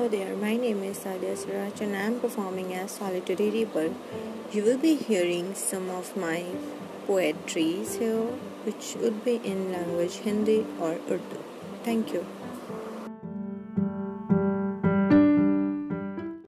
Hello there, my name is Sadia Siraj and I am performing as Solitary Reaper. You will be hearing some of my poetries here, which would be in language Hindi or Urdu. Thank you.